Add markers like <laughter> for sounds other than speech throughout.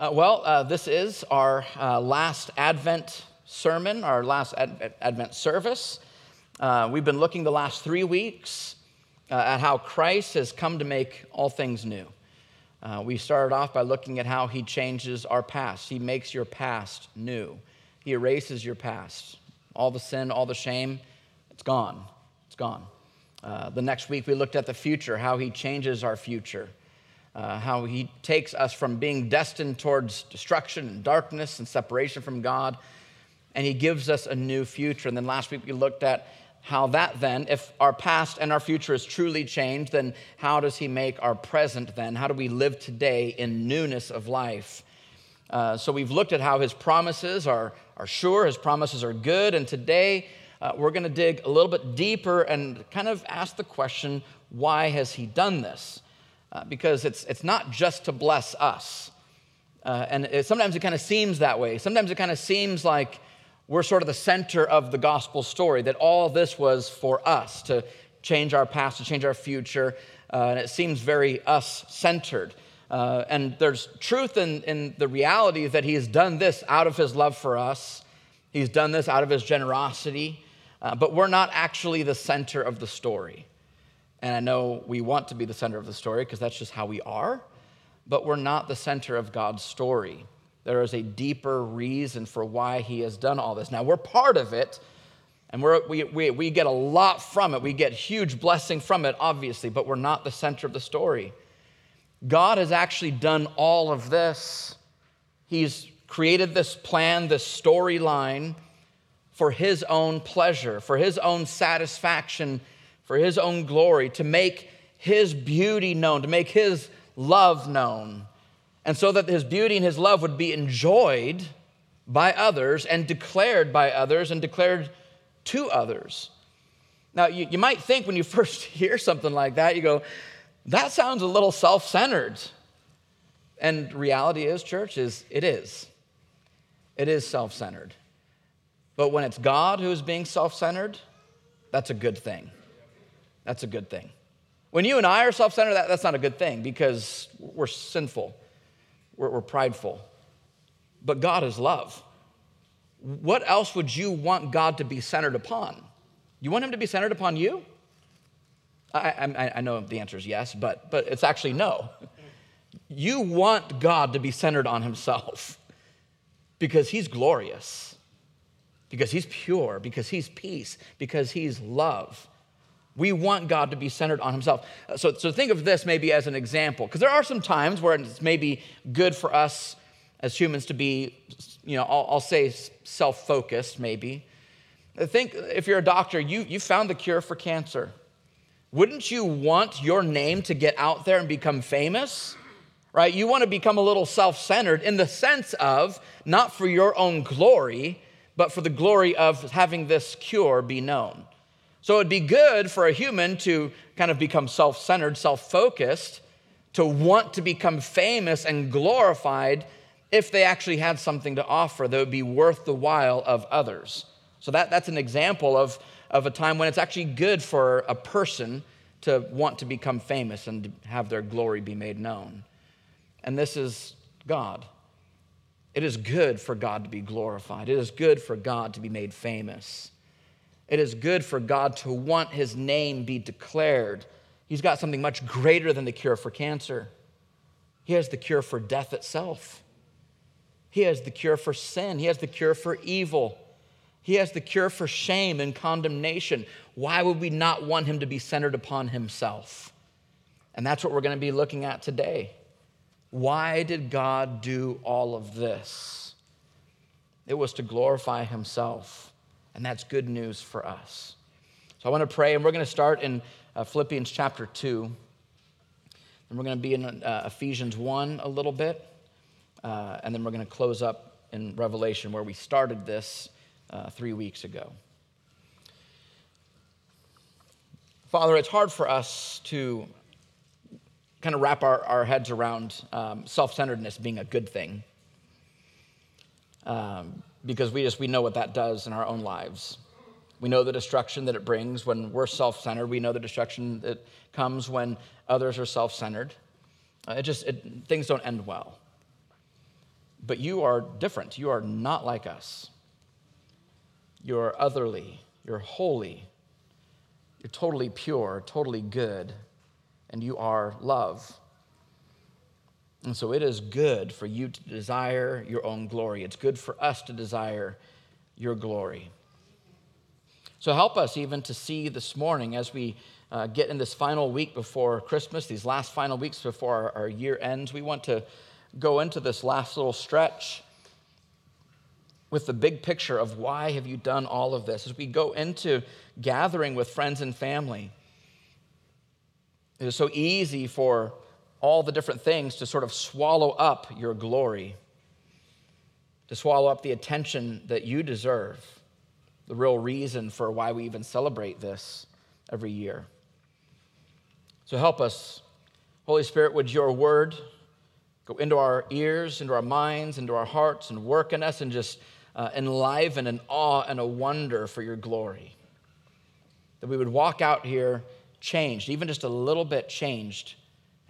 Uh, well, uh, this is our uh, last Advent sermon, our last Ad- Advent service. Uh, we've been looking the last three weeks uh, at how Christ has come to make all things new. Uh, we started off by looking at how he changes our past. He makes your past new, he erases your past. All the sin, all the shame, it's gone. It's gone. the next week, we looked at the future, how he changes our future uh, how he takes us from being destined towards destruction and darkness and separation from God, and he gives us a new future. And then last week we looked at how that then, if our past and our future is truly changed, then how does he make our present then? How do we live today in newness of life? Uh, so we've looked at how his promises are, are sure, his promises are good, and today uh, we're going to dig a little bit deeper and kind of ask the question why has he done this? Uh, because it's, it's not just to bless us. Uh, and it, sometimes it kind of seems that way. Sometimes it kind of seems like we're sort of the center of the gospel story, that all this was for us to change our past, to change our future. Uh, and it seems very us centered. Uh, and there's truth in, in the reality that he has done this out of his love for us, he's done this out of his generosity, uh, but we're not actually the center of the story. And I know we want to be the center of the story because that's just how we are, but we're not the center of God's story. There is a deeper reason for why He has done all this. Now, we're part of it, and we, we, we get a lot from it. We get huge blessing from it, obviously, but we're not the center of the story. God has actually done all of this. He's created this plan, this storyline for His own pleasure, for His own satisfaction for his own glory, to make his beauty known, to make his love known. And so that his beauty and his love would be enjoyed by others and declared by others and declared to others. Now, you, you might think when you <laughs> first hear something like that, you go, that sounds a little self centered. And reality is, church, is it is. It is self centered. But when it's God who is being self centered, that's a good thing. That's a good thing. When you and I are self centered, that, that's not a good thing because we're sinful, we're, we're prideful. But God is love. What else would you want God to be centered upon? You want Him to be centered upon you? I, I, I know the answer is yes, but, but it's actually no. You want God to be centered on Himself because He's glorious, because He's pure, because He's peace, because He's love. We want God to be centered on Himself. Uh, so, so think of this maybe as an example, because there are some times where it's maybe good for us as humans to be, you know, I'll, I'll say self focused, maybe. Uh, think uh, if you're a doctor, you, you found the cure for cancer. Wouldn't you want your name to get out there and become famous? Right? You want to become a little self centered in the sense of not for your own glory, but for the glory of having this cure be known. So it'd be good for a human to kind of become self centered, self focused, to want to become famous and glorified if they actually had something to offer that would be worth the while of others. So that, that's an example of, of a time when it's actually good for a person to want to become famous and have their glory be made known. And this is God. It is good for God to be glorified, it is good for God to be made famous. It is good for God to want his name be declared. He's got something much greater than the cure for cancer. He has the cure for death itself. He has the cure for sin. He has the cure for evil. He has the cure for shame and condemnation. Why would we not want him to be centered upon himself? And that's what we're going to be looking at today. Why did God do all of this? It was to glorify himself. And that's good news for us. So I want to pray, and we're going to start in uh, Philippians chapter 2. And we're going to be in uh, Ephesians 1 a little bit. Uh, and then we're going to close up in Revelation, where we started this uh, three weeks ago. Father, it's hard for us to kind of wrap our, our heads around um, self centeredness being a good thing. Um, because we just we know what that does in our own lives. We know the destruction that it brings when we're self-centered. We know the destruction that comes when others are self-centered. Uh, it just it, things don't end well. but you are different. You are not like us. You're otherly, you're holy, you're totally pure, totally good, and you are love. And so it is good for you to desire your own glory. It's good for us to desire your glory. So help us even to see this morning as we uh, get in this final week before Christmas, these last final weeks before our, our year ends. We want to go into this last little stretch with the big picture of why have you done all of this as we go into gathering with friends and family it is so easy for all the different things to sort of swallow up your glory to swallow up the attention that you deserve the real reason for why we even celebrate this every year so help us holy spirit would your word go into our ears into our minds into our hearts and work in us and just uh, enliven an awe and a wonder for your glory. That we would walk out here changed, even just a little bit changed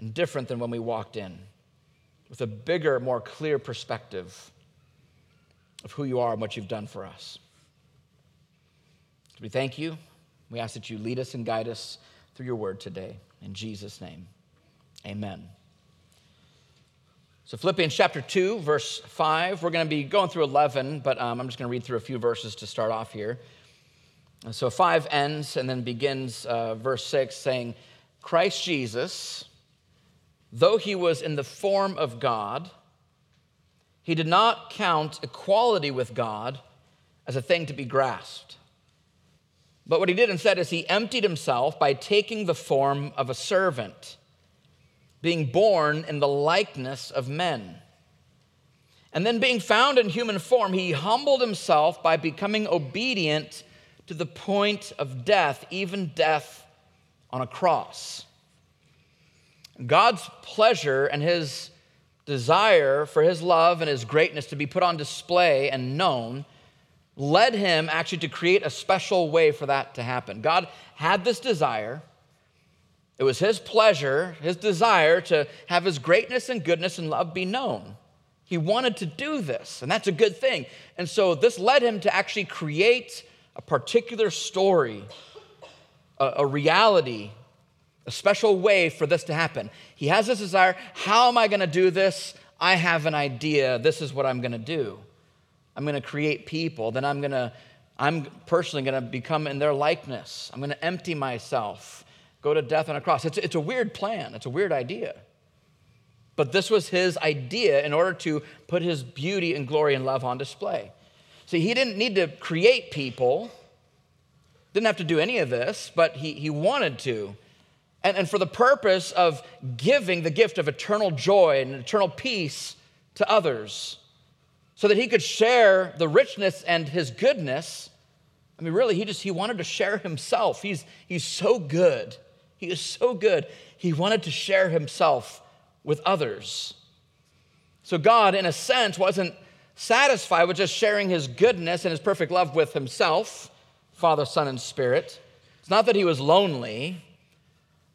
and different than when we walked in, with a bigger, more clear perspective of who you are and what you've done for us. So we thank you. We ask that you lead us and guide us through your word today. In Jesus' name, amen. So, Philippians chapter 2, verse 5. We're going to be going through 11, but um, I'm just going to read through a few verses to start off here. So, 5 ends and then begins uh, verse 6 saying, Christ Jesus, though he was in the form of God, he did not count equality with God as a thing to be grasped. But what he did instead is he emptied himself by taking the form of a servant being born in the likeness of men. And then, being found in human form, he humbled himself by becoming obedient to the point of death, even death on a cross. God's pleasure and his desire for his love and his greatness to be put on display and known led him actually to create a special way for that to happen. God had this desire. It was his pleasure, his desire to have his greatness and goodness and love be known. He wanted to do this, and that's a good thing. And so this led him to actually create a particular story, a, a reality, a special way for this to happen. He has this desire. How am I going to do this? I have an idea. This is what I'm going to do. I'm going to create people. Then I'm going to, I'm personally going to become in their likeness. I'm going to empty myself go to death on a cross. It's, it's a weird plan, it's a weird idea. But this was his idea in order to put his beauty and glory and love on display. See, he didn't need to create people, didn't have to do any of this, but he, he wanted to. And, and for the purpose of giving the gift of eternal joy and eternal peace to others, so that he could share the richness and his goodness. I mean, really, he just he wanted to share himself. He's, he's so good he is so good. He wanted to share himself with others. So, God, in a sense, wasn't satisfied with just sharing his goodness and his perfect love with himself, Father, Son, and Spirit. It's not that he was lonely,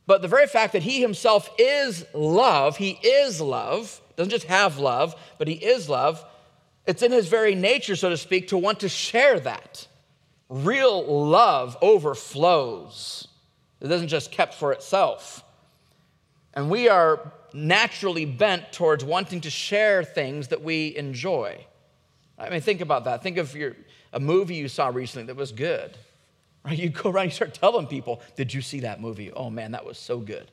but the very fact that he himself is love, he is love, doesn't just have love, but he is love. It's in his very nature, so to speak, to want to share that. Real love overflows. It doesn't just kept for itself. And we are naturally bent towards wanting to share things that we enjoy. I mean, think about that. Think of your, a movie you saw recently that was good. Right? You go around, you start telling people, Did you see that movie? Oh man, that was so good.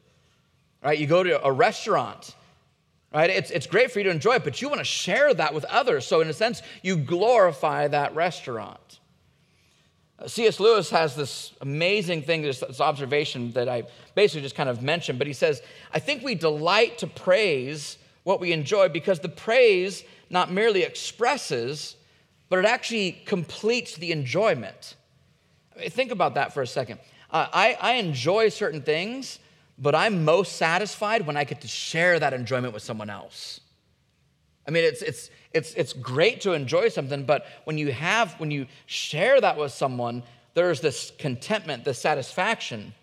Right? You go to a restaurant, right? It's, it's great for you to enjoy it, but you want to share that with others. So, in a sense, you glorify that restaurant. Uh, C.S. Lewis has this amazing thing, this, this, observation that I basically just kind of mentioned, but he says, I think we delight to praise what we enjoy because the praise not merely expresses, but it actually completes the enjoyment. Think about that for a second. Uh, I, I enjoy certain things, but I'm most satisfied when I get to share that enjoyment with someone else. I mean, it's, it's, it's, it's great to enjoy something, but when you have, when you share that with someone, there's this contentment, this satisfaction.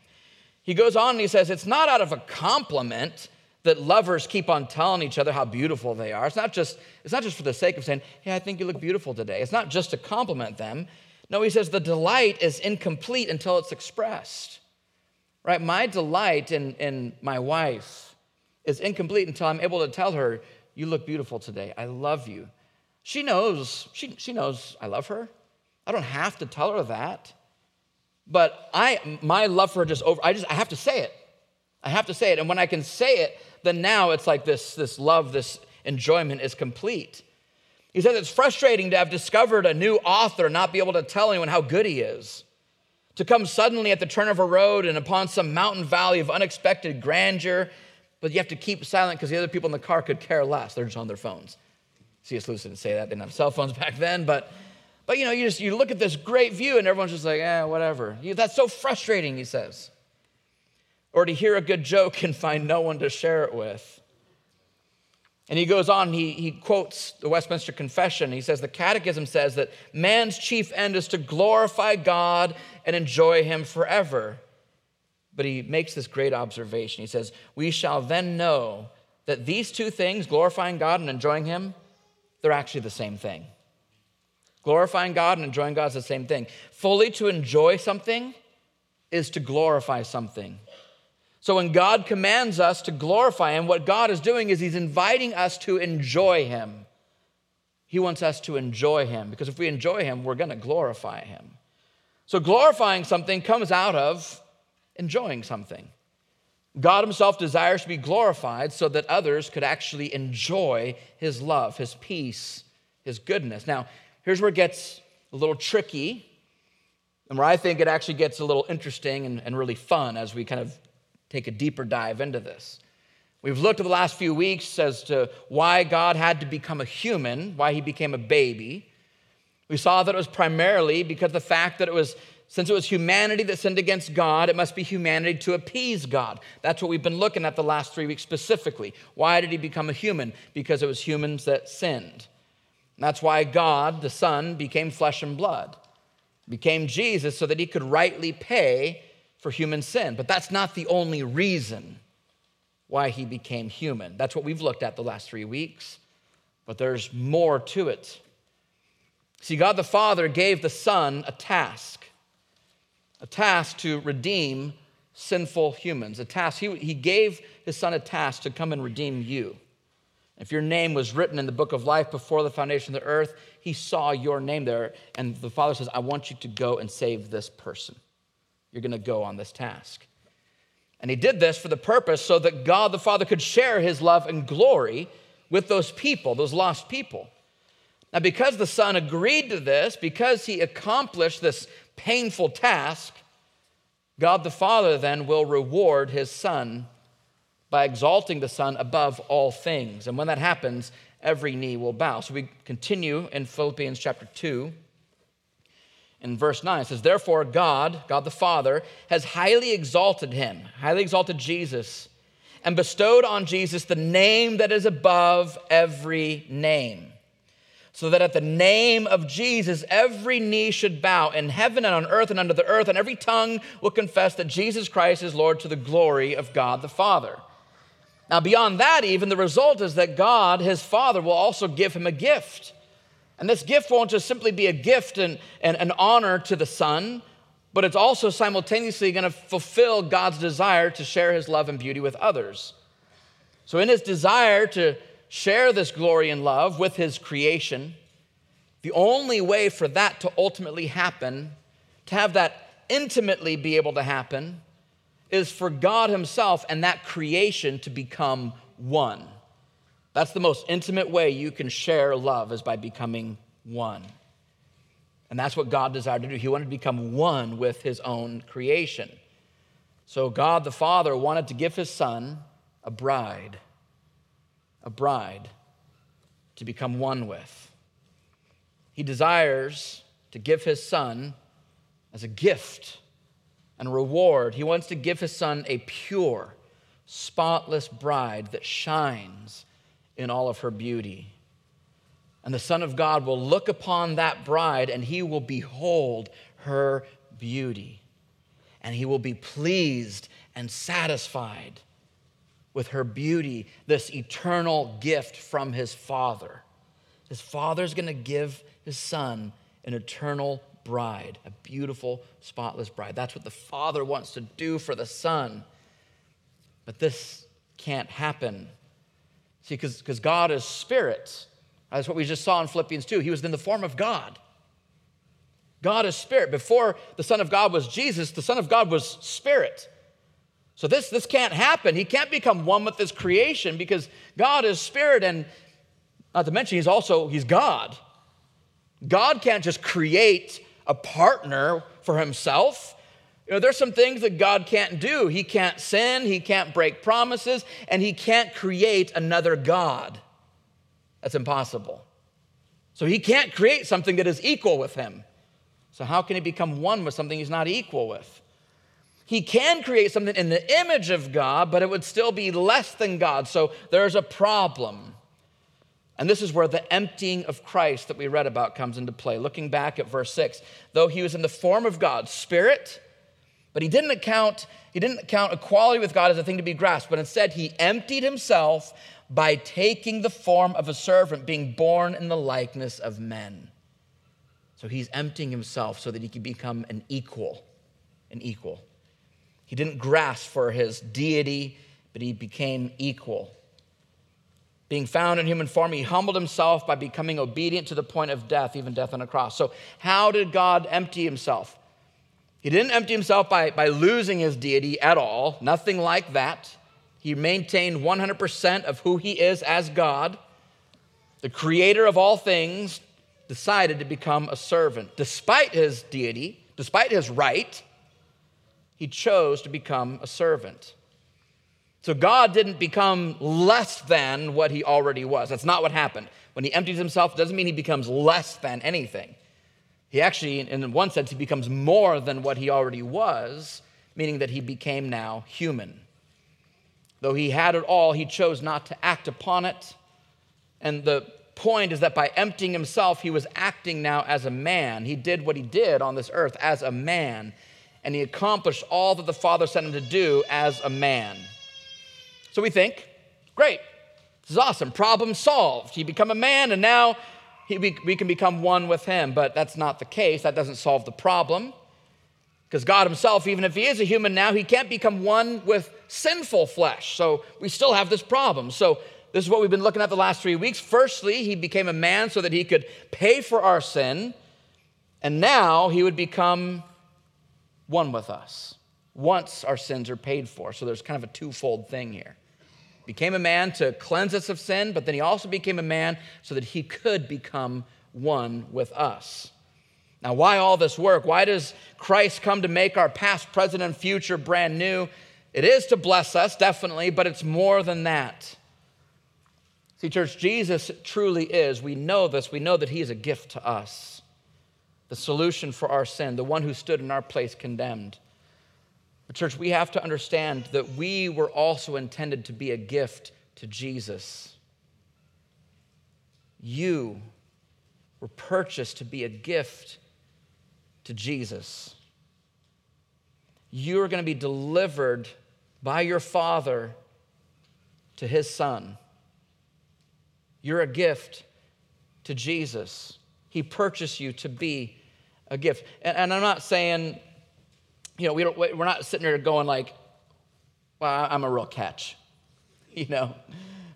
He goes on and he says, It's not out of a compliment that lovers keep on telling each other how beautiful they are. It's not just, it's not just for the sake of saying, hey, I think you look beautiful today. It's not just to compliment them. No, he says the delight is incomplete until it's expressed. Right? My delight in, in my wife is incomplete until I'm able to tell her, you look beautiful today. I love you. She knows, she, she knows I love her. I don't have to tell her that. But I my love for her just over, I just I have to say it. I have to say it. And when I can say it, then now it's like this, this love, this enjoyment is complete. He says it's frustrating to have discovered a new author and not be able to tell anyone how good he is. To come suddenly at the turn of a road and upon some mountain valley of unexpected grandeur, but you have to keep silent because the other people in the car could care less. They're just on their phones. C.S. Lewis didn't say that, they didn't have cell phones <laughs> back then, but but you know, you just you look at this great view and everyone's just like, eh, whatever. That's so frustrating, he says or to hear a good joke and find no one to share it with. And he goes on, he, he quotes the Westminster Confession. He says, The Catechism says that man's chief end is to glorify God and enjoy him forever. But he makes this great observation. He says, We shall then know that these two things, glorifying God and enjoying him, they're actually the same thing. Glorifying God and enjoying God is the same thing. Fully to enjoy something is to glorify something. So when God commands us to glorify Him, what God is doing is He's inviting us to enjoy Him. He wants us to enjoy Him because if we enjoy Him, we're going to glorify Him. So glorifying something comes out of enjoying something. God Himself desires to be glorified so that others could actually enjoy His love, His peace, His goodness. Now, here's where it gets a little tricky and where I think it actually gets a little interesting and, and really fun as we kind of take a deeper dive into this. We've looked at the last few weeks as to why God had to become a human, why he became a baby. We saw that it was primarily because the fact that it was, since it was humanity that sinned against God, it must be humanity to appease God. That's what we've been looking at the last three weeks specifically. Why did he become a human? Because it was humans that sinned. And that's why God, the Son, became flesh and blood, became Jesus so that he could rightly pay for human sin. But that's not the only reason why he became human. That's what we've looked at the last three weeks. But there's more to it. See, God the Father gave the Son a task, a task to redeem sinful humans, a task. He, he gave his Son a task to come and redeem you. If your name was written in the book of life before the foundation of the earth, he saw your name there. And the Father says, I want you to go and save this person. You're going to go on this task. And he did this for the purpose so that God the Father could share his love and glory with those people, those lost people. Now, because the Son agreed to this, because he accomplished this painful task, God the Father then will reward his Son by exalting the Son above all things. And when that happens, every knee will bow. So we continue in Philippians chapter 2 in verse 9. It says, Therefore, God, God the Father, has highly exalted him, highly exalted Jesus, and bestowed on Jesus the name that is above every name. So that at the name of Jesus, every knee should bow in heaven and on earth and under the earth, and every tongue will confess that Jesus Christ is Lord to the glory of God the Father. Now, beyond that, even the result is that God, his Father, will also give him a gift and this gift won't just simply be a gift and, and an honor to the Son, but it's also simultaneously going to fulfill God's desire to share his love and beauty with others. So, in his desire to share this glory and love with his creation, the only way for that to ultimately happen, to have that intimately be able to happen, is for God himself and that creation to become one. That's the most intimate way you can share love is by becoming one. And that's what God desired to do. He wanted to become one with his own creation. So God the Father wanted to give his son a bride, a bride to become one with. He desires to give his son as a gift and reward. He wants to give his son a pure, spotless bride that shines in all of her beauty. And the Son of God will look upon that bride and he will behold her beauty. And he will be pleased and satisfied with her beauty, this eternal gift from his Father. His Father's to give his Son an eternal bride, a beautiful, spotless bride. That's what the Father wants to do for the Son. But this can't happen. See, because God is spirit. That's what we just saw in Philippians 2. He was in the form of God. God is spirit. Before the Son of God was Jesus, the Son of God was spirit. So this, this can't happen. He can't become one with his creation because God is spirit and not to mention he's also he's God. God can't just create a partner for himself. You know, there's some things that God can't do. He can't sin, he can't break promises, and he can't create another God. That's impossible. So he can't create something that is equal with him. So, how can he become one with something he's not equal with? He can create something in the image of God, but it would still be less than God. So, there's a problem. And this is where the emptying of Christ that we read about comes into play. Looking back at verse 6, though he was in the form of God, spirit, but he didn't account he didn't count equality with God as a thing to be grasped, but instead he emptied himself by taking the form of a servant, being born in the likeness of men. So he's emptying himself so that he can become an equal, an equal. He didn't grasp for his deity, but he became equal. Being found in human form, he humbled himself by becoming obedient to the point of death, even death on a cross. So, how did God empty himself? He didn't empty himself by, by losing his deity at all, nothing like that. He maintained 100% of who he is as God. The creator of all things decided to become a servant. Despite his deity, despite his right, he chose to become a servant. So God didn't become less than what he already was. That's not what happened. When he empties himself, doesn't mean he becomes less than anything. He actually, in one sense, he becomes more than what he already was, meaning that he became now human. Though he had it all, he chose not to act upon it. And the point is that by emptying himself, he was acting now as a man. He did what he did on this earth as a man, and he accomplished all that the Father sent him to do as a man. So we think, great, this is awesome, problem solved. He become a man, and now he, we, we can become one with him. But that's not the case. That doesn't solve the problem. Because God Himself, even if He is a human now, He can't become one with sinful flesh. So we still have this problem. So this is what we've been looking at the last three weeks. Firstly, He became a man so that He could pay for our sin. And now He would become one with us once our sins are paid for. So there's kind of a twofold thing here. Became a man to cleanse us of sin, but then he also became a man so that he could become one with us. Now, why all this work? Why does Christ come to make our past, present, and future brand new? It is to bless us, definitely, but it's more than that. See, church, Jesus truly is. We know this. We know that He is a gift to us, the solution for our sin, the one who stood in our place condemned. But, church, we have to understand that we were also intended to be a gift to Jesus. You were purchased to be a gift to Jesus. You are going to be delivered by your Father to His Son. You're a gift to Jesus. He purchased you to be a gift. And, and I'm not saying, you know, we don't, we're not sitting there going like, well, I'm a real catch. <laughs> You know,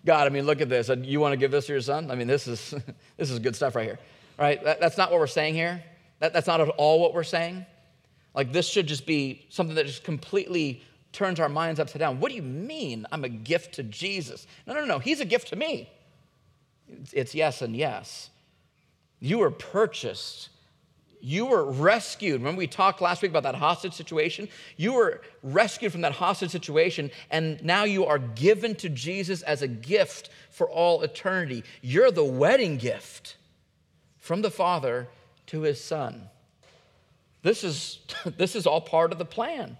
God, I mean, look at this. You want to give this to your son? I mean, this is, <laughs> this is good stuff right here. Right? That, that's not what we're saying here. That, that's not at all what we're saying. Like, this should just be something that just completely turns our minds upside down. What do you mean I'm a gift to Jesus? No, no, no. He's a gift to me. It's, it's yes and yes. You were purchased. You were rescued. Remember, we talked last week about that hostage situation? You were rescued from that hostage situation, and now you are given to Jesus as a gift for all eternity. You're the wedding gift from the Father to his son. This is, <laughs> this is all part of the plan.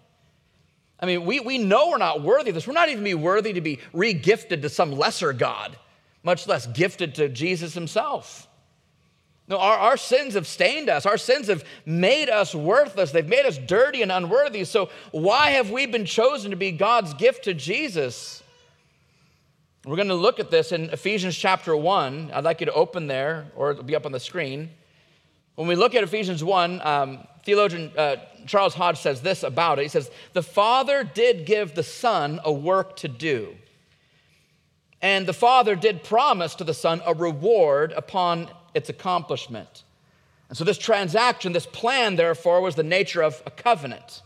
I mean, we, we know we're not worthy of this. We're not even be worthy to be regifted to some lesser God, much less gifted to Jesus himself. No, our, our sins have stained us. Our sins have made us worthless. They've made us dirty and unworthy. So, why have we been chosen to be God's gift to Jesus? We're going to look at this in Ephesians chapter 1. I'd like you to open there, or it'll be up on the screen. When we look at Ephesians 1, um, theologian uh, Charles Hodge says this about it. He says, The Father did give the Son a work to do. And the Father did promise to the Son a reward upon its accomplishment. And so, this transaction, this plan, therefore, was the nature of a covenant.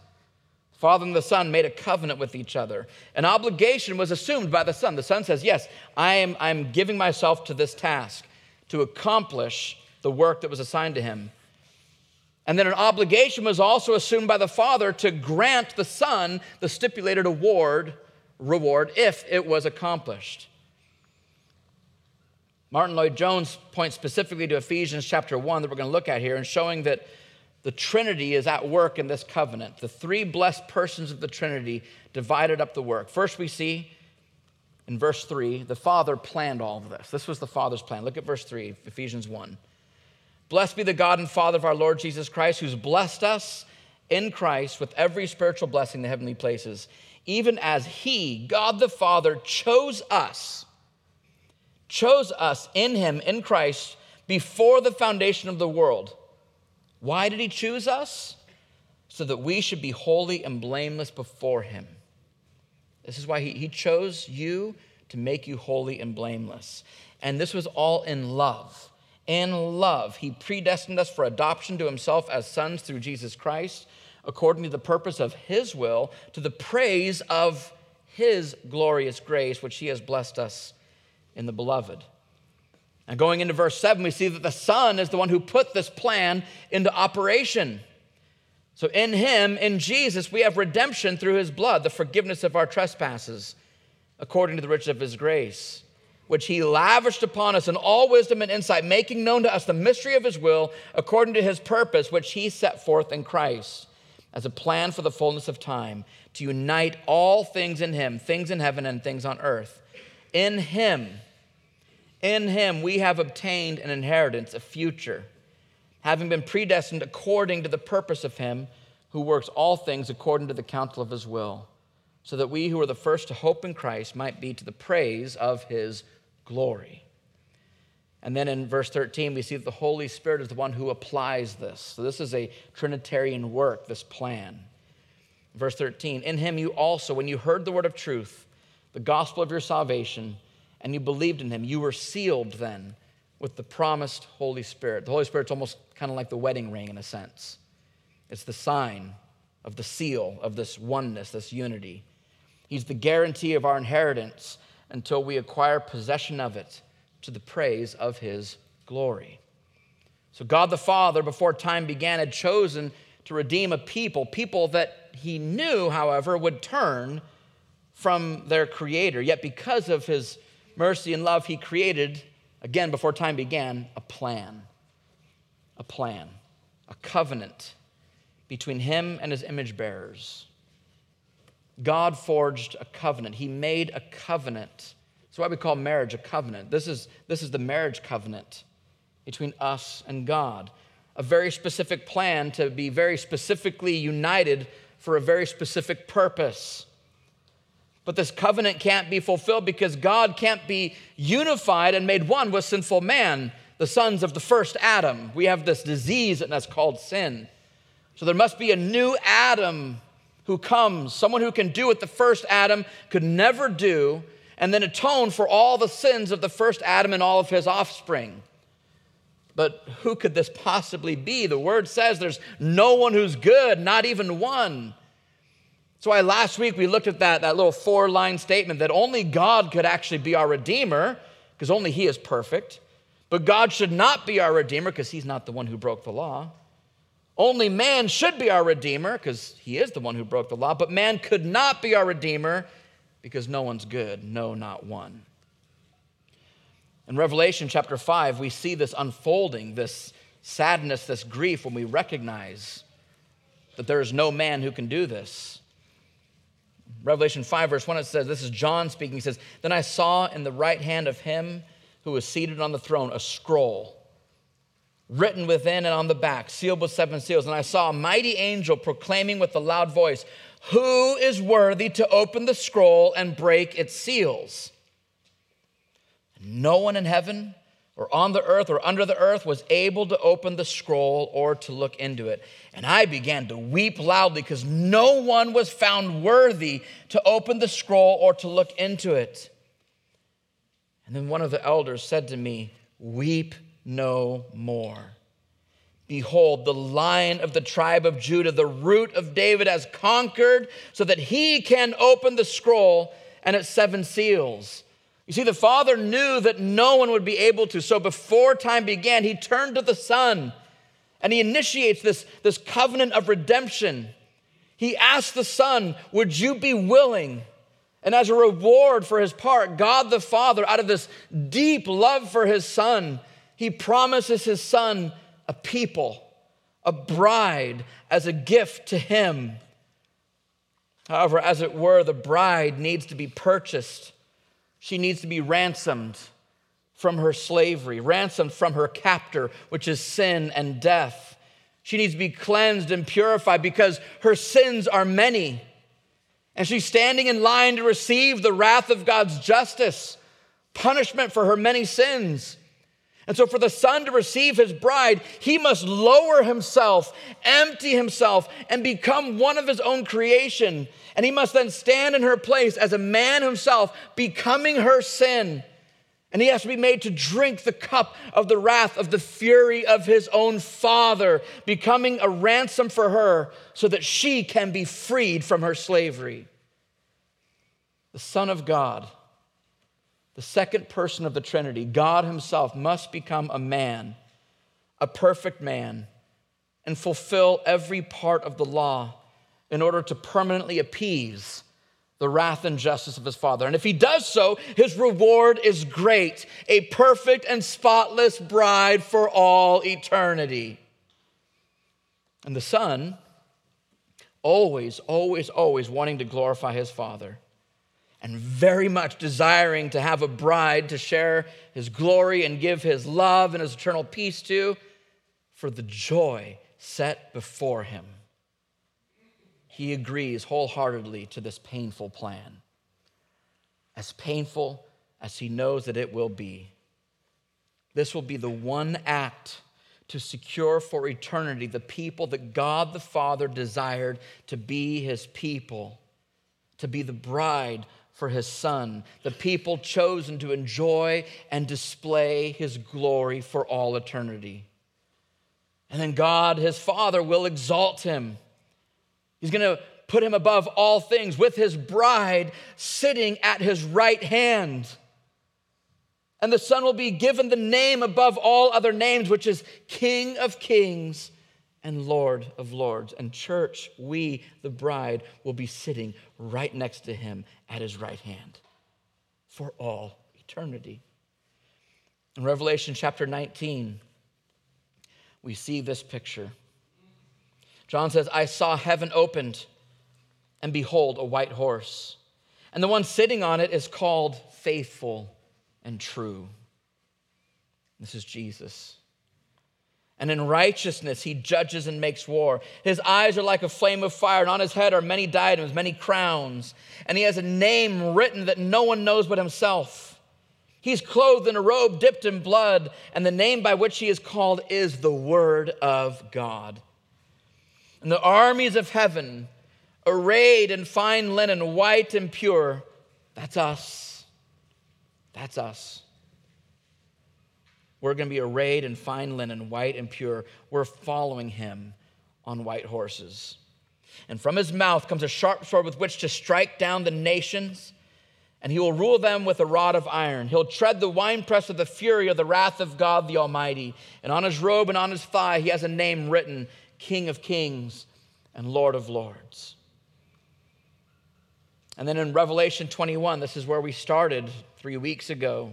Father and the Son made a covenant with each other. An obligation was assumed by the Son. The Son says, Yes, I am I'm giving myself to this task to accomplish the work that was assigned to him. And then an obligation was also assumed by the Father to grant the Son the stipulated award, reward, if it was accomplished. Martyn Lloyd-Jones points specifically to Ephesians chapter 1 that we're going to look at here and showing that the Trinity is at work in this covenant. The three blessed persons of the Trinity divided up the work. First, we see in verse 3, the Father planned all of this. This was the Father's plan. Look at verse 3, Ephesians 1. Blessed be the God and Father of our Lord Jesus Christ, who's blessed us in Christ with every spiritual blessing in the heavenly places, even as He, God the Father, chose us, chose us in Him, in Christ, before the foundation of the world why did he choose us? So that we should be holy and blameless before him. This is why he, he chose you to make you holy and blameless. And this was all in love. In love, he predestined us for adoption to himself as sons through Jesus Christ, according to the purpose of his will, to the praise of his glorious grace, which he has blessed us in the beloved. And going into verse 7, we see that the Son is the one who put this plan into operation. So, in Him, in Jesus, we have redemption through His blood, the forgiveness of our trespasses, according to the riches of His grace, which He lavished upon us in all wisdom and insight, making known to us the mystery of His will, according to His purpose, which He set forth in Christ as a plan for the fullness of time, to unite all things in Him, things in heaven and things on earth. In Him, in him we have obtained an inheritance, a future, having been predestined according to the purpose of him who works all things according to the counsel of his will, so that we who are the first to hope in Christ might be to the praise of his glory. And then in verse 13, we see that the Holy Spirit is the one who applies this. So this is a Trinitarian work, this plan. Verse 13, in him you also, when you heard the word of truth, the gospel of your salvation, and you believed in him, you were sealed then with the promised Holy Spirit. The Holy Spirit's almost kind of like the wedding ring in a sense. It's the sign of the seal of this oneness, this unity. He's the guarantee of our inheritance until we acquire possession of it to the praise of his glory. So, God the Father, before time began, had chosen to redeem a people, people that he knew, however, would turn from their Creator. Yet, because of his mercy, and love, he created, again, before time began, a plan. A plan, a covenant between him and his image bearers. God forged a covenant. He made a covenant. That's why we call marriage a covenant. This is, this is the marriage covenant between us and God. A very specific plan to be very specifically united for a very specific purpose. But this covenant can't be fulfilled because God can't be unified and made one with sinful man, the sons of the first Adam. We have this disease and that's called sin. So there must be a new Adam who comes, someone who can do what the first Adam could never do, and then atone for all the sins of the first Adam and all of his offspring. But who could this possibly be? The word says there's no one who's good, not even one. That's why last week we looked at that, that little four line statement that only God could actually be our Redeemer, because only He is perfect. But God should not be our Redeemer, because He's not the one who broke the law. Only man should be our Redeemer, because He is the one who broke the law. But man could not be our Redeemer, because no one's good, no, not one. In Revelation chapter 5, we see this unfolding, this sadness, this grief, when we recognize that there is no man who can do this. Revelation 5, verse 1, it says, This is John speaking. He says, Then I saw in the right hand of him who was seated on the throne a scroll written within and on the back, sealed with seven seals. And I saw a mighty angel proclaiming with a loud voice, Who is worthy to open the scroll and break its seals? No one in heaven or on the earth or under the earth was able to open the scroll or to look into it. And I began to weep loudly because no one was found worthy to open the scroll or to look into it. And then one of the elders said to me, Weep no more. Behold, the lion of the tribe of Judah, the root of David, has conquered so that he can open the scroll and its seven seals. You see, the Father knew that no one would be able to. So before time began, he turned to the Son and he initiates this, this covenant of redemption. He asked the Son, Would you be willing? And as a reward for his part, God the Father, out of this deep love for his Son, he promises his Son a people, a bride, as a gift to him. However, as it were, the bride needs to be purchased she needs to be ransomed from her slavery, ransomed from her captor, which is sin and death. She needs to be cleansed and purified because her sins are many. And she's standing in line to receive the wrath of God's justice, punishment for her many sins. And so, for the son to receive his bride, he must lower himself, empty himself, and become one of his own creation. And he must then stand in her place as a man himself, becoming her sin. And he has to be made to drink the cup of the wrath of the fury of his own father, becoming a ransom for her so that she can be freed from her slavery. The Son of God the second person of the Trinity, God Himself, must become a man, a perfect man, and fulfill every part of the law in order to permanently appease the wrath and justice of his Father. And if he does so, his reward is great a perfect and spotless bride for all eternity. And the Son, always, always, always wanting to glorify his Father and very much desiring to have a bride to share his glory and give his love and his eternal peace to for the joy set before him. He agrees wholeheartedly to this painful plan, as painful as he knows that it will be. This will be the one act to secure for eternity the people that God the Father desired to be his people, to be the bride for his son, the people chosen to enjoy and display his glory for all eternity. And then God, his father, will exalt him. He's going to put him above all things with his bride sitting at his right hand. And the Son will be given the name above all other names, which is King of Kings and Lord of Lords. And, church, we, the bride, will be sitting right next to him at his right hand for all eternity. In Revelation chapter 19, we see this picture. John says, I saw heaven opened, and behold, a white horse. And the one sitting on it is called faithful and true. This is Jesus and in righteousness he judges and makes war. His eyes are like a flame of fire, and on his head are many diadems, many crowns, and he has a name written that no one knows but himself. He's clothed in a robe dipped in blood, and the name by which he is called is the Word of God. And the armies of heaven, arrayed in fine linen, white and pure, that's us. That's us we're going to be arrayed in fine linen, white and pure. We're following him on white horses. And from his mouth comes a sharp sword with which to strike down the nations, and he will rule them with a rod of iron. He'll tread the winepress of the fury of the wrath of God the Almighty. And on his robe and on his thigh, he has a name written King of Kings and Lord of Lords. And then in Revelation 21, this is where we started three weeks ago.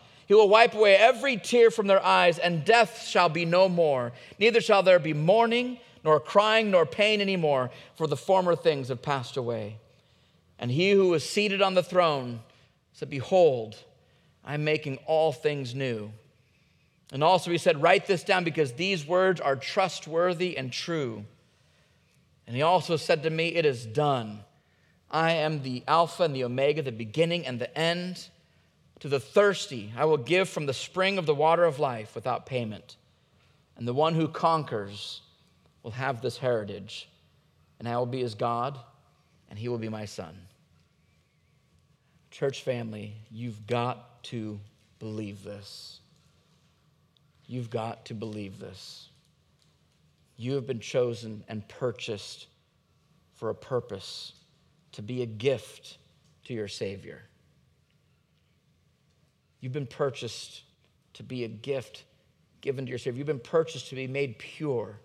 He will wipe away every tear from their eyes, and death shall be no more. Neither shall there be mourning, nor crying, nor pain anymore, for the former things have passed away. And he who was seated on the throne said, Behold, I'm making all things new. And also he said, Write this down because these words are trustworthy and true. And he also said to me, It is done. I am the Alpha and the Omega, the beginning and the end. To the thirsty, I will give from the spring of the water of life without payment. And the one who conquers will have this heritage, and I will be his God, and he will be my son. Church family, you've got to believe this. You've got to believe this. You have been chosen and purchased for a purpose to be a gift to your Savior. You've been purchased to be a gift given to your Savior. You've been purchased to be made pure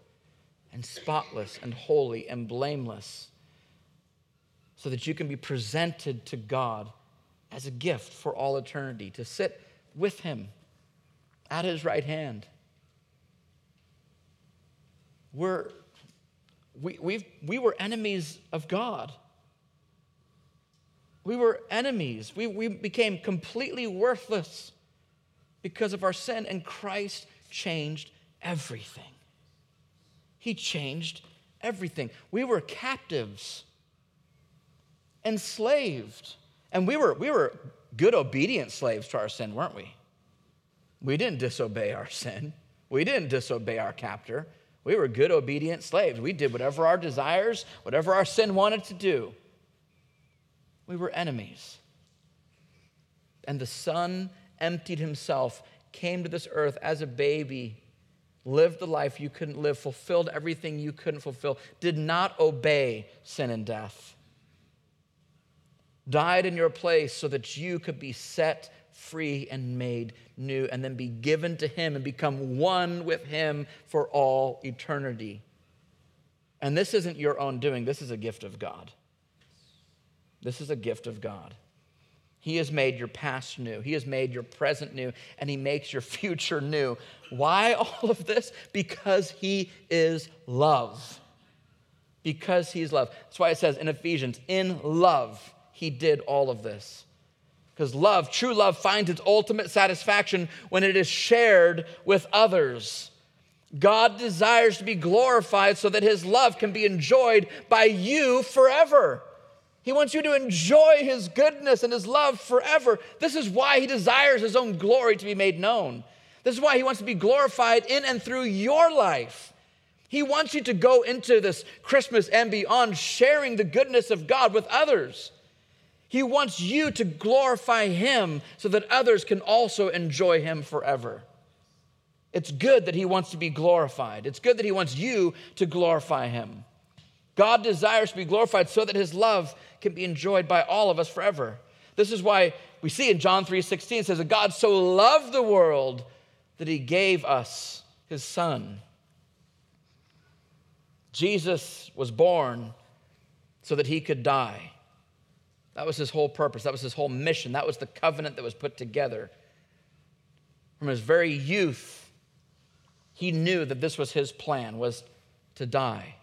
and spotless and holy and blameless so that you can be presented to God as a gift for all eternity, to sit with Him at His right hand. We're, we, we we were enemies of God. We were enemies. We, we became completely worthless because of our sin, and Christ changed everything. He changed everything. We were captives, enslaved, and we were, we were good, obedient slaves to our sin, weren't we? We didn't disobey our sin, we didn't disobey our captor. We were good, obedient slaves. We did whatever our desires, whatever our sin wanted to do. We were enemies. And the Son emptied himself, came to this earth as a baby, lived the life you couldn't live, fulfilled everything you couldn't fulfill, did not obey sin and death, died in your place so that you could be set free and made new, and then be given to Him and become one with Him for all eternity. And this isn't your own doing, this is a gift of God. This is a gift of God. He has made your past new. He has made your present new, and He makes your <laughs> future new. Why all of this? Because He is love. Because He's love. That's why it says in Ephesians, in love, He did all of this. Because love, true love, finds its ultimate satisfaction when it is shared with others. God desires to be glorified so that His love can be enjoyed by you forever. He wants you to enjoy his goodness and his love forever. This is why he desires his own glory to be made known. This is why he wants to be glorified in and through your life. He wants you to go into this Christmas and beyond sharing the goodness of God with others. He wants you to glorify him so that others can also enjoy him forever. It's good that he wants to be glorified. It's good that he wants you to glorify him. God desires to be glorified so that his love can be enjoyed by all of us forever. This is why we see in John 3:16 says that God so loved the world that he gave us his son. Jesus was born so that he could die. That was his whole purpose. That was his whole mission. That was the covenant that was put together. From his very youth, he knew that this was his plan was to die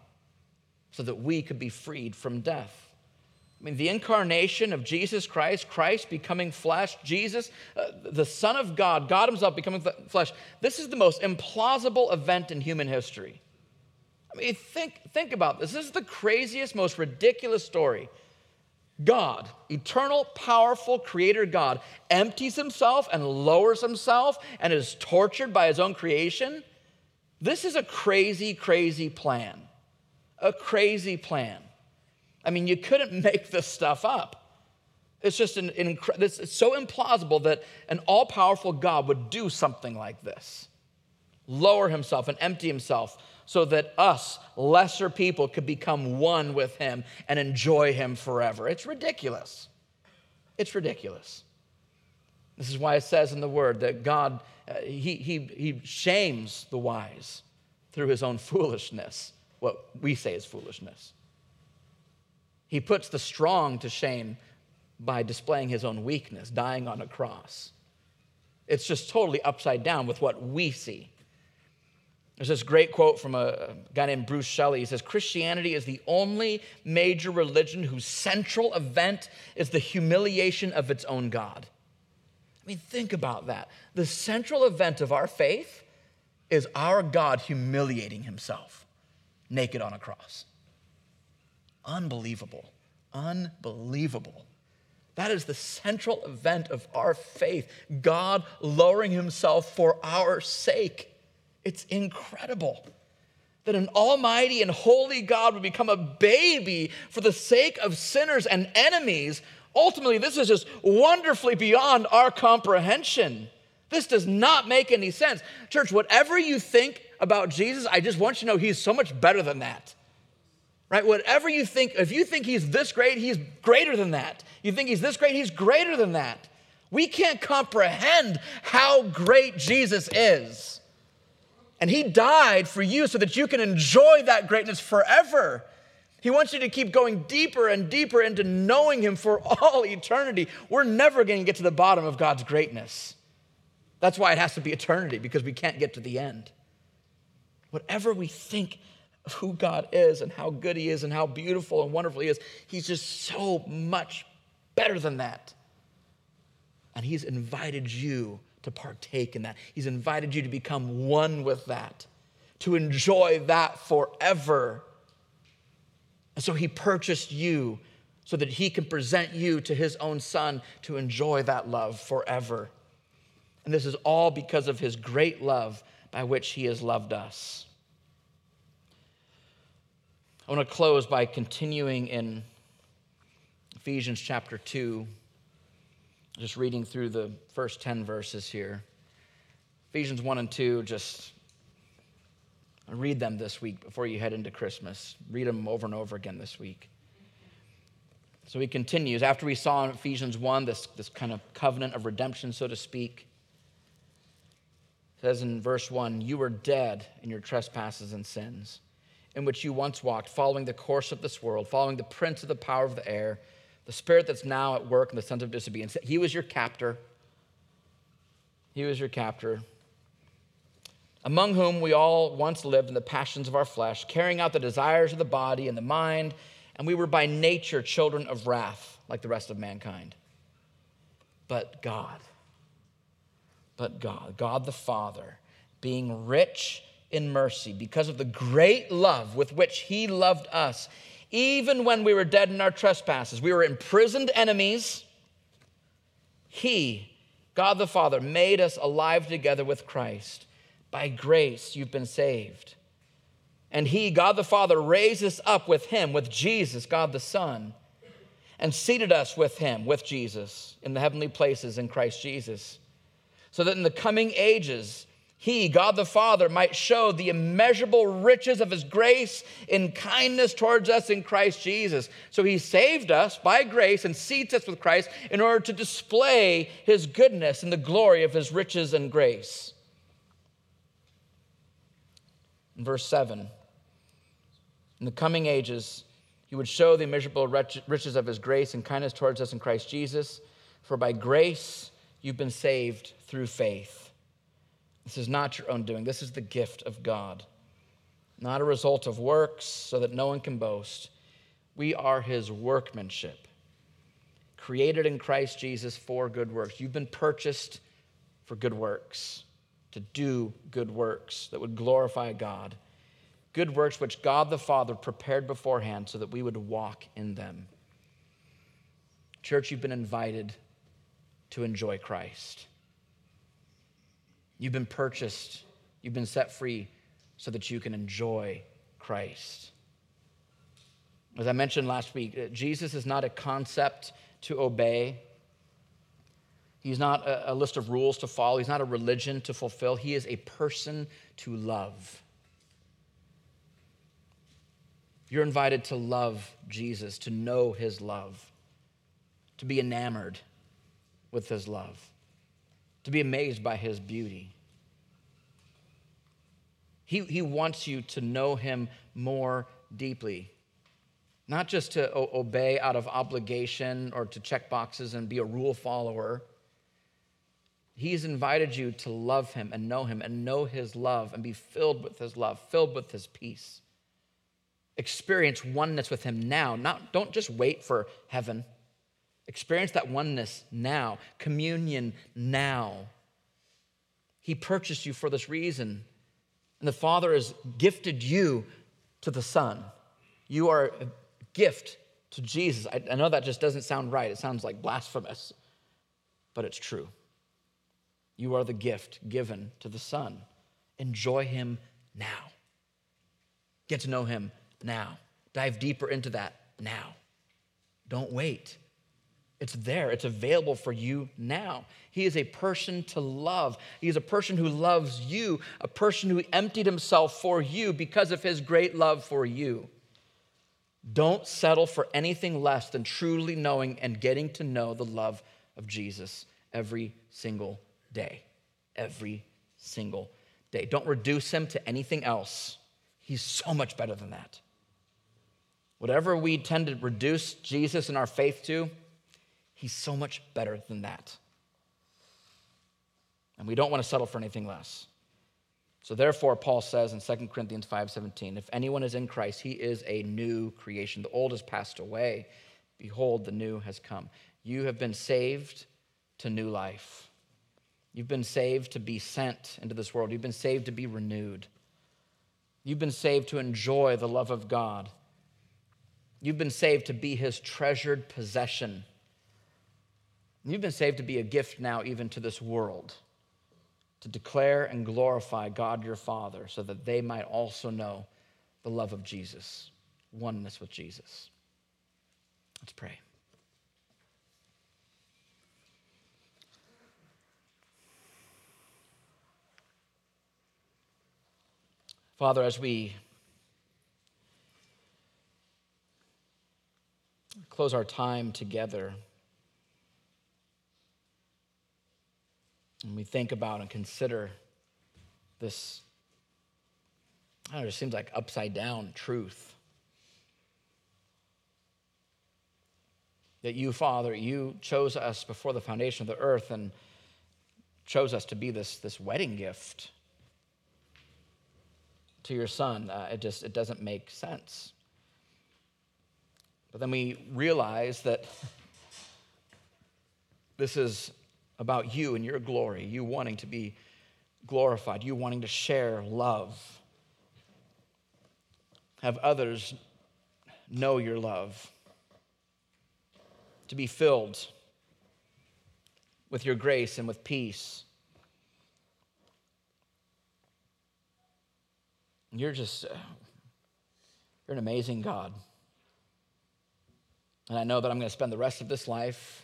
so that we could be freed from death. I mean, the incarnation of Jesus Christ, Christ becoming flesh, Jesus, uh, the Son of God, God Himself becoming flesh, this is the most implausible event in human history. I mean, think, think about this. This is the craziest, most ridiculous story. God, eternal, powerful creator God, empties himself and lowers himself and is tortured by his own creation. This is a crazy, crazy plan a crazy plan. I mean, you couldn't <laughs> make this stuff up. It's just an, an it's so implausible that an all powerful God would do something like this lower himself and empty himself so that us, lesser people, could become one with him and enjoy him forever. It's ridiculous. It's ridiculous. This is why it says in the word that God, uh, he, he, he shames the wise through his own foolishness what we say is foolishness. He puts the strong to shame by displaying his own weakness, dying on a cross. It's just totally upside down with what we see. There's this great quote from a guy named Bruce Shelley. He says, Christianity is the only major religion whose central event is the humiliation of its own God. I mean, think about that. The central event of our faith is our God humiliating himself naked on a cross. Unbelievable. Unbelievable. That is the central event of our faith God lowering himself for our sake. It's incredible that an almighty and holy God would become a baby for the sake of sinners and enemies. Ultimately, this is just wonderfully beyond our comprehension. This does not make any sense. Church, whatever you think about Jesus, I just want you to know he's so much better than that. Right? Whatever you think, if you think he's this great, he's greater than that. You think he's this great, he's greater than that. We can't comprehend how great Jesus is. And he died for you so that you can enjoy that greatness forever. He wants you to keep going deeper and deeper into knowing him for <laughs> all eternity. We're never going to get to the bottom of God's greatness. That's why it has to be eternity, because we can't get to the end. Whatever we think of who God is and how good he is and how beautiful and wonderful he is, he's just so much better than that. And he's invited you to partake in that. He's invited you to become one with that, to enjoy that forever. And so he purchased you so that he can present you to his own son to enjoy that love forever. And this is all because of his great love by which he has loved us. I want to close by continuing in Ephesians chapter 2. Just reading through the first 10 verses here. Ephesians 1 and 2, just read them this week before you head into Christmas. Read them over and over again this week. So he continues. After we saw in Ephesians 1 this, this kind of covenant of redemption, so to speak, says in verse 1 You were dead in your trespasses and sins, in which you once walked, following the course of this world, following the prince of the power of the air the spirit that's now at work in the sons of disobedience. He was your captor. He was your captor. Among whom we all once lived in the passions of our flesh, carrying out the desires of the body and the mind, and we were by nature children of wrath, like the rest of mankind. But God, but God, God the Father, being rich in mercy, because of the great love with which He loved us, even when we were dead in our trespasses, we were imprisoned enemies. He, God the Father, made us alive together with Christ. By grace, you've been saved. And He, God the Father, raised us up with Him, with Jesus, God the Son, and seated us with Him, with Jesus, in the heavenly places in Christ Jesus, so that in the coming ages, he, God the Father, might show the immeasurable riches of his grace in kindness towards us in Christ Jesus. So he saved us by grace and seats us with Christ in order to display his goodness and the glory of his riches and grace. In verse 7, in the coming ages, he would show the immeasurable riches of his grace and kindness towards us in Christ Jesus. For by grace you've been saved through faith. This is not your own doing. This is the gift of God, not a result of works, so that no one can boast. We are his workmanship, created in Christ Jesus for good works. You've been purchased for good works, to do good works that would glorify God. Good works which God the Father prepared beforehand so that we would walk in them. Church, you've been invited to enjoy Christ. You've been purchased, you've been set free so that you can enjoy Christ. As I mentioned last week, uh, Jesus is not a concept to obey. He's not a, a, list of rules to follow. He's not a religion to fulfill. He is a person to love. You're invited to love Jesus, to know his love, to be enamored with his love to be amazed by his beauty. He, he wants you to know him more deeply, not just to o- obey out of obligation or to check boxes and be a rule follower. He's invited you to love him and know him and know his love and be filled with his love, filled with his peace. Experience oneness with him now. Not, don't just wait for heaven. Experience that oneness now, communion now. He purchased you for this reason. And the Father has gifted you to the Son. You are a gift to Jesus. I, I know that just doesn't sound right. It sounds like blasphemous, but it's true. You are the gift given to the Son. Enjoy Him now. Get to know Him now. Dive deeper into that now. Don't wait. It's there, it's available for you now. He is a person to love. He is a person who loves you, a person who emptied himself for you because of his great love for you. Don't settle for anything less than truly knowing and getting to know the love of Jesus every single day. Every single day. Don't reduce him to anything else. He's so much better than that. Whatever we tend to reduce Jesus in our faith to, he's so much better than that. And we don't want to settle for anything less. So therefore, Paul says in 2 Corinthians 5:17, if anyone is in Christ, he is a new creation. The old has passed away. Behold, the new has come. You have been saved to new life. You've been saved to be sent into this world. You've been saved to be renewed. You've been saved to enjoy the love of God. You've been saved to be his treasured possession. You've been saved to be a gift now, even to this world, to declare and glorify God your Father so that they might also know the love of Jesus, oneness with Jesus. Let's pray. Father, as we close our time together, and we think about and consider this, I don't know, it seems like upside down truth. That you, Father, you chose us before the foundation of the earth and chose us to be this, this wedding gift to your son. Uh, it just it doesn't make sense. But then we realize that <laughs> this is about you and your glory, you wanting to be glorified, you wanting to share love, have others know your love, to be filled with your grace and with peace. You're just, uh, you're an amazing God. And I know that I'm going to spend the rest of this life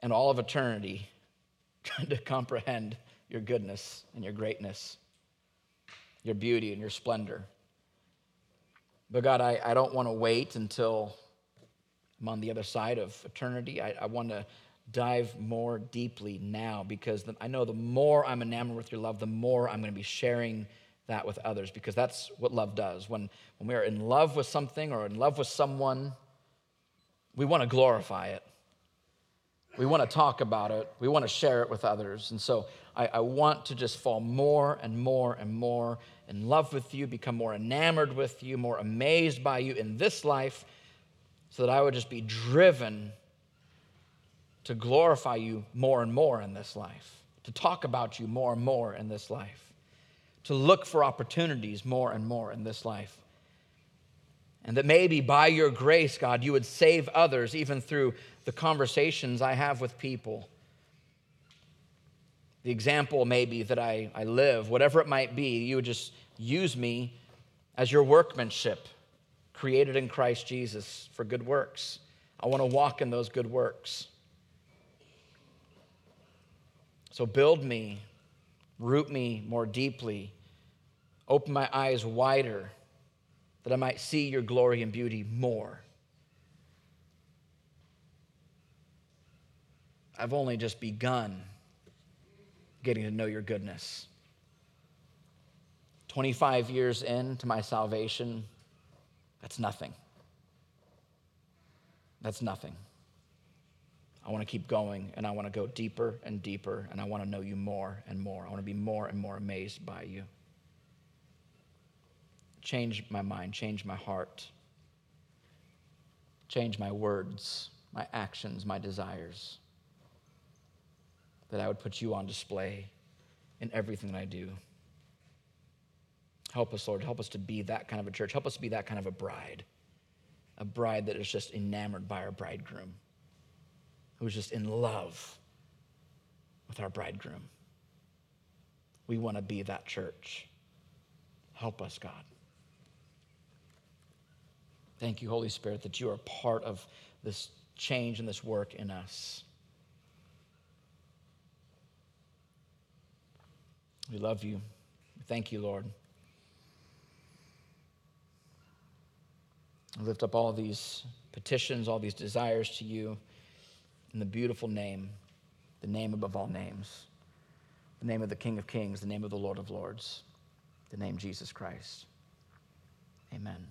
and all of eternity <laughs> trying to comprehend your goodness and your greatness, your beauty and your splendor. But God, I, I don't want to wait until I'm on the other side of eternity. I, I want to dive more deeply now because I know the more I'm enamored with your love, the more I'm going to be sharing that with others because that's what love does. When, when we are in love with something or in love with someone, we want to glorify it. We want to talk about it. We want to share it with others. And so I, I, want to just fall more and more and more in love with you, become more enamored with you, more amazed by you in this life, so that I would just be driven to glorify you more and more in this life, to talk about you more and more in this life to look for opportunities more and more in this life. And that maybe by your grace, God, you would save others even through the conversations I have with people. The example, maybe, that I, I live, whatever it might be, you would just use me as your workmanship, created in Christ Jesus for good works. I want to walk in those good works. So build me, root me more deeply Open my eyes wider that I might see your glory and beauty more. I've only just begun getting to know your goodness. 25 years into my salvation, that's nothing. That's nothing. I want to keep going and I want to go deeper and deeper and I want to know you more and more. I want to be more and more amazed by you. Change my mind, change my heart, change my words, my actions, my desires. That I would put you on display in everything that I do. Help us, Lord. Help us to be that kind of a church. Help us to be that kind of a bride. A bride that is just enamored by our bridegroom, who's just in love with our bridegroom. We want to be that church. Help us, God. Thank you, Holy Spirit, that you are part of this change and this work in us. We love you. Thank you, Lord. I lift up all these petitions, all these desires to you in the beautiful name, the name above all names, the name of the King of Kings, the name of the Lord of Lords, the name Jesus Christ. Amen.